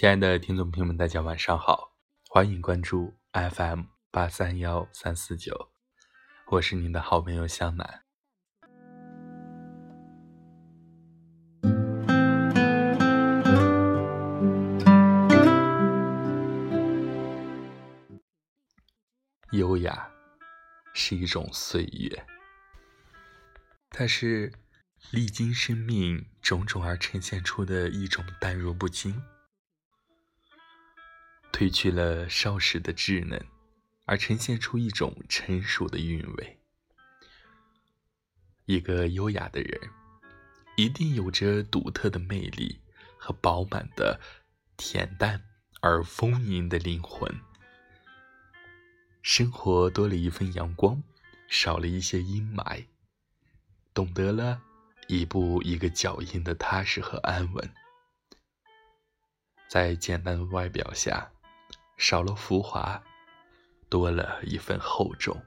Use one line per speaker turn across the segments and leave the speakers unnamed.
亲爱的听众朋友们，大家晚上好，欢迎关注 FM 八三幺三四九，我是您的好朋友香南。优雅是一种岁月，它是历经生命种种而呈现出的一种淡若不惊。褪去了少时的稚嫩，而呈现出一种成熟的韵味。一个优雅的人，一定有着独特的魅力和饱满的、恬淡而丰盈的灵魂。生活多了一份阳光，少了一些阴霾，懂得了一步一个脚印的踏实和安稳，在简单的外表下。少了浮华，多了一份厚重。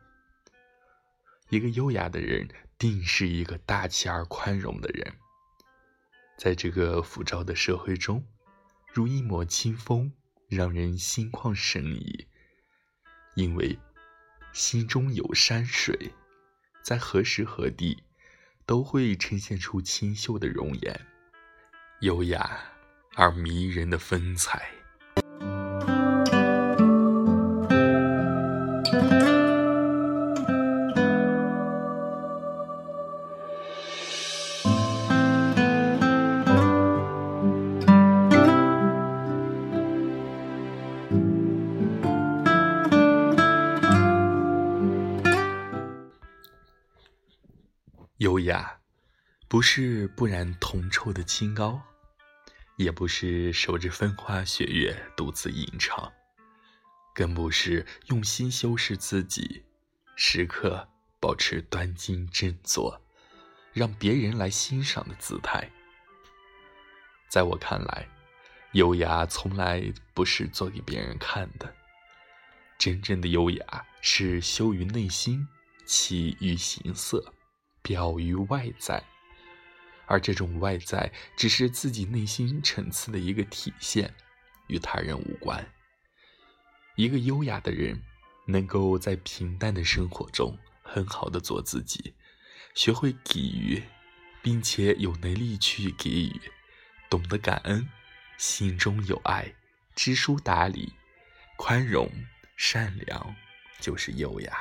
一个优雅的人，定是一个大气而宽容的人。在这个浮躁的社会中，如一抹清风，让人心旷神怡。因为心中有山水，在何时何地，都会呈现出清秀的容颜，优雅而迷人的风采。不是不染铜臭的清高，也不是守着风花雪月独自吟唱，更不是用心修饰自己，时刻保持端襟振作，让别人来欣赏的姿态。在我看来，优雅从来不是做给别人看的，真正的优雅是修于内心，起于形色。表于外在，而这种外在只是自己内心层次的一个体现，与他人无关。一个优雅的人，能够在平淡的生活中很好的做自己，学会给予，并且有能力去给予，懂得感恩，心中有爱，知书达理，宽容善良，就是优雅。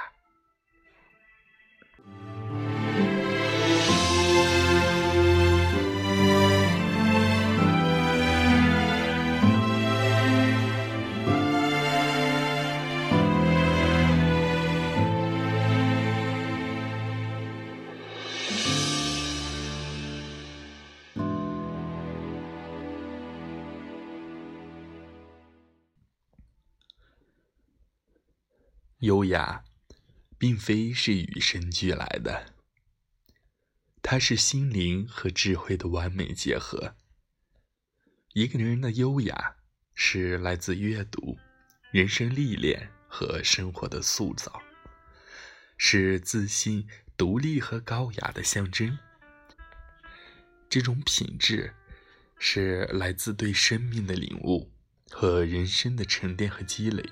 优雅，并非是与生俱来的，它是心灵和智慧的完美结合。一个人的优雅，是来自阅读、人生历练和生活的塑造，是自信、独立和高雅的象征。这种品质，是来自对生命的领悟和人生的沉淀和积累。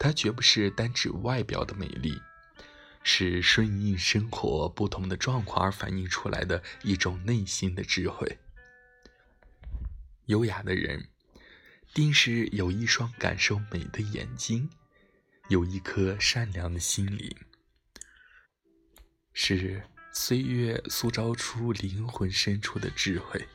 它绝不是单指外表的美丽，是顺应生活不同的状况而反映出来的一种内心的智慧。优雅的人，定是有一双感受美的眼睛，有一颗善良的心灵，是岁月塑造出灵魂深处的智慧。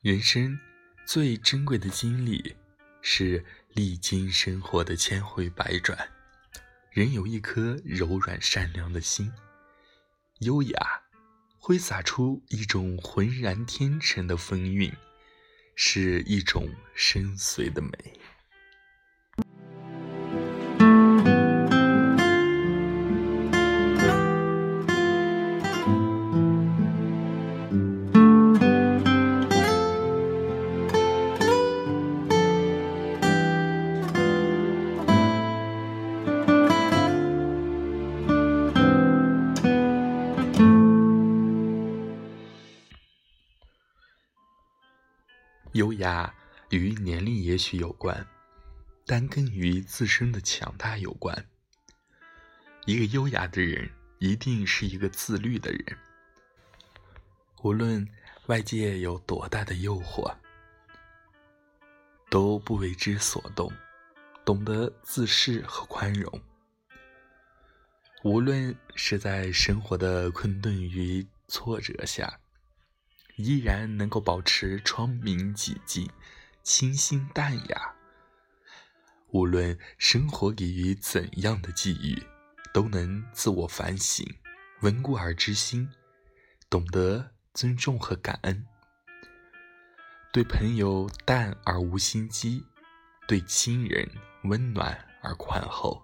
人生最珍贵的经历。是历经生活的千回百转，人有一颗柔软善良的心，优雅，挥洒出一种浑然天成的风韵，是一种深邃的美。优雅与年龄也许有关，但更与自身的强大有关。一个优雅的人，一定是一个自律的人。无论外界有多大的诱惑，都不为之所动，懂得自适和宽容。无论是在生活的困顿与挫折下，依然能够保持窗明几净、清新淡雅。无论生活给予怎样的际遇，都能自我反省，稳固而知心，懂得。尊重和感恩，对朋友淡而无心机，对亲人温暖而宽厚，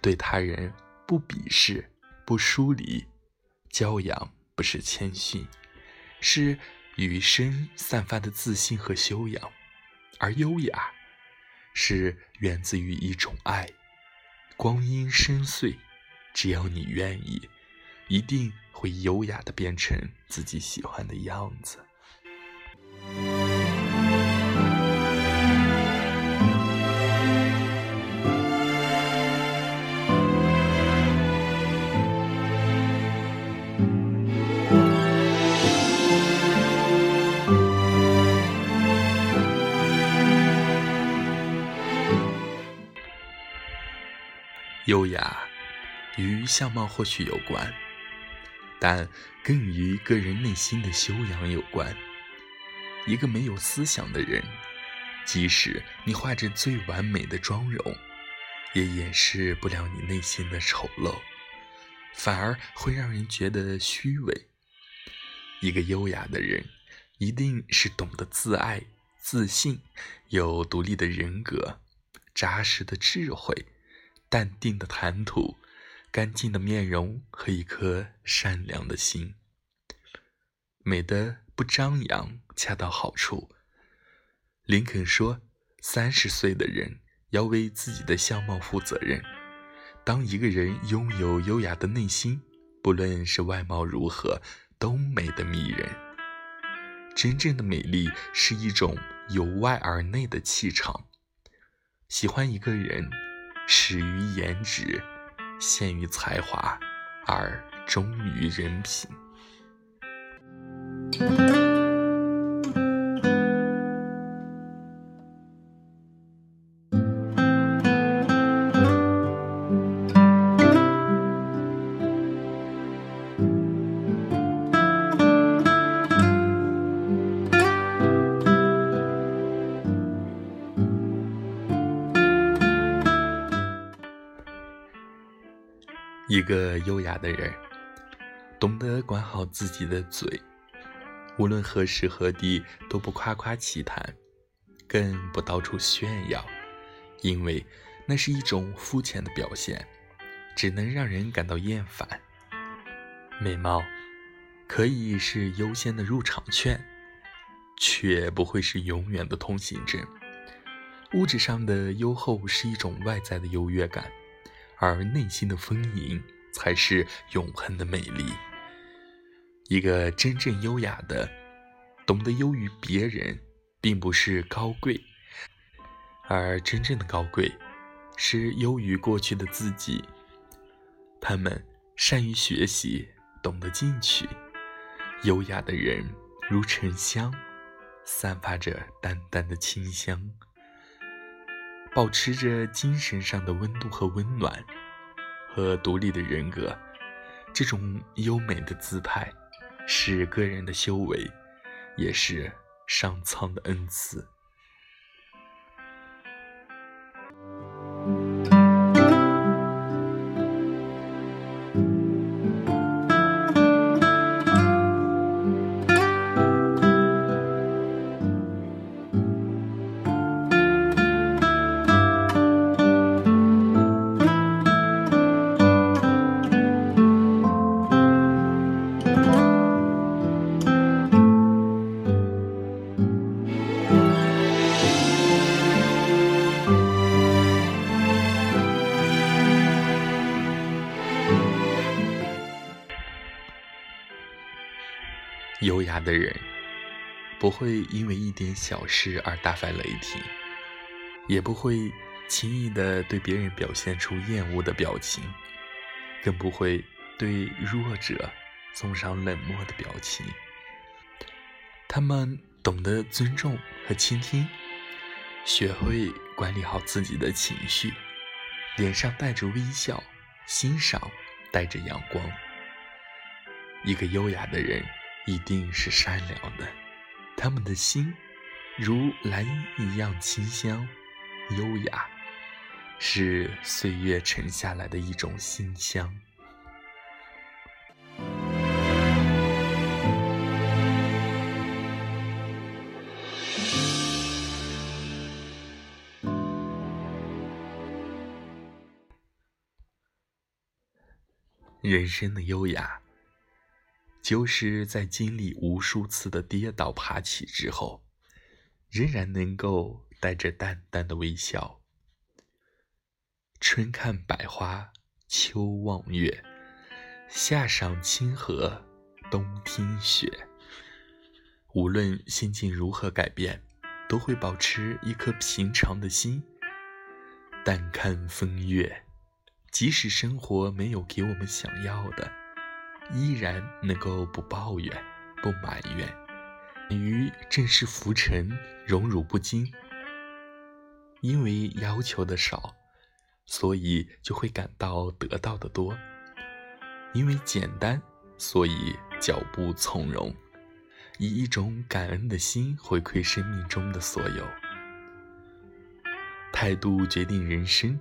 对他人不鄙视不疏离。教养不是谦逊，是与生散发的自信和修养；而优雅，是源自于一种爱。光阴深邃，只要你愿意，一定。会优雅的变成自己喜欢的样子。优雅与相貌或许有关。但更与个人内心的修养有关。一个没有思想的人，即使你画着最完美的妆容，也掩饰不了你内心的丑陋，反而会让人觉得虚伪。一个优雅的人，一定是懂得自爱、自信，有独立的人格、扎实的智慧、淡定的谈吐。干净的面容和一颗善良的心，美的不张扬，恰到好处。林肯说：“三十岁的人要为自己的相貌负责任。”当一个人拥有优雅的内心，不论是外貌如何，都美得迷人。真正的美丽是一种由外而内的气场。喜欢一个人，始于颜值。陷于才华，而忠于人品。一个优雅的人，懂得管好自己的嘴，无论何时何地都不夸夸其谈，更不到处炫耀，因为那是一种肤浅的表现，只能让人感到厌烦。美貌可以是优先的入场券，却不会是永远的通行证。物质上的优厚是一种外在的优越感。而内心的丰盈才是永恒的美丽。一个真正优雅的、懂得优于别人，并不是高贵，而真正的高贵是优于过去的自己。他们善于学习，懂得进取。优雅的人如沉香，散发着淡淡的清香。保持着精神上的温度和温暖，和独立的人格，这种优美的姿态，是个人的修为，也是上苍的恩赐。的人不会因为一点小事而大发雷霆，也不会轻易的对别人表现出厌恶的表情，更不会对弱者送上冷漠的表情。他们懂得尊重和倾听，学会管理好自己的情绪，脸上带着微笑，欣赏带着阳光。一个优雅的人一定是善良的，他们的心如兰一样清香、优雅，是岁月沉下来的一种馨香。人生的优雅。就是在经历无数次的跌倒爬起之后，仍然能够带着淡淡的微笑。春看百花，秋望月，夏赏清河，冬听雪。无论心境如何改变，都会保持一颗平常的心，淡看风月。即使生活没有给我们想要的。依然能够不抱怨、不埋怨，于正是浮沉、荣辱不惊。因为要求的少，所以就会感到得到的多；因为简单，所以脚步从容。以一种感恩的心回馈生命中的所有，态度决定人生。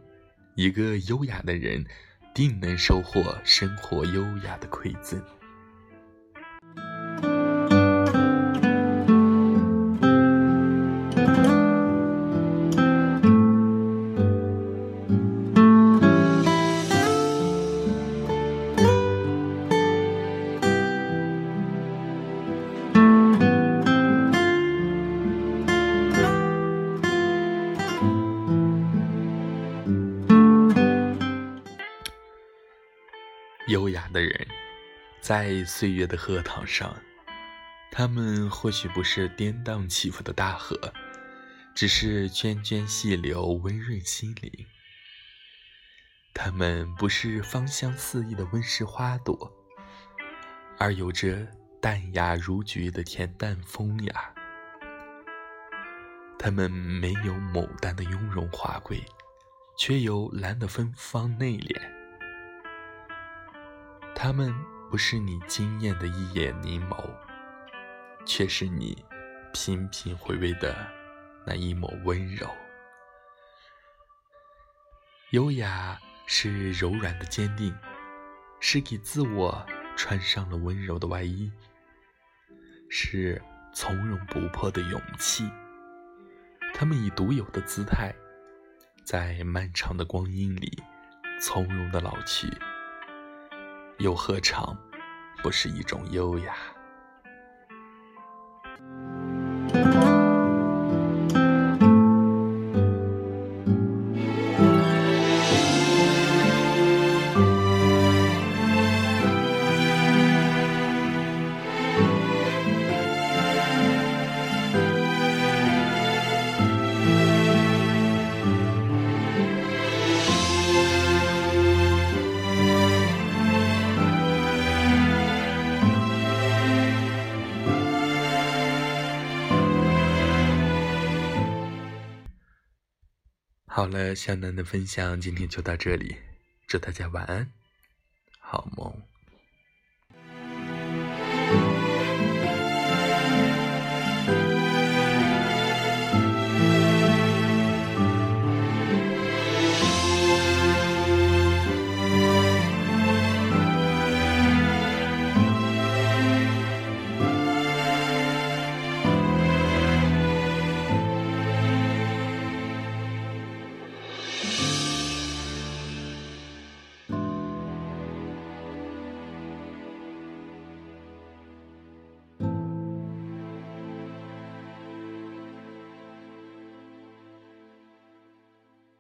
一个优雅的人。定能收获生活优雅的馈赠。在岁月的荷塘上，他们或许不是跌宕起伏的大河，只是涓涓细流，温润心灵。他们不是芳香四溢的温室花朵，而有着淡雅如菊的恬淡风雅。他们没有牡丹的雍容华贵，却有兰的芬芳内敛。他们不是你惊艳的一眼凝眸，却是你频频回味的那一抹温柔。优雅是柔软的坚定，是给自我穿上了温柔的外衣，是从容不迫的勇气。他们以独有的姿态，在漫长的光阴里从容的老去。又何尝不是一种优雅？好了，向南的分享今天就到这里，祝大家晚安，好梦。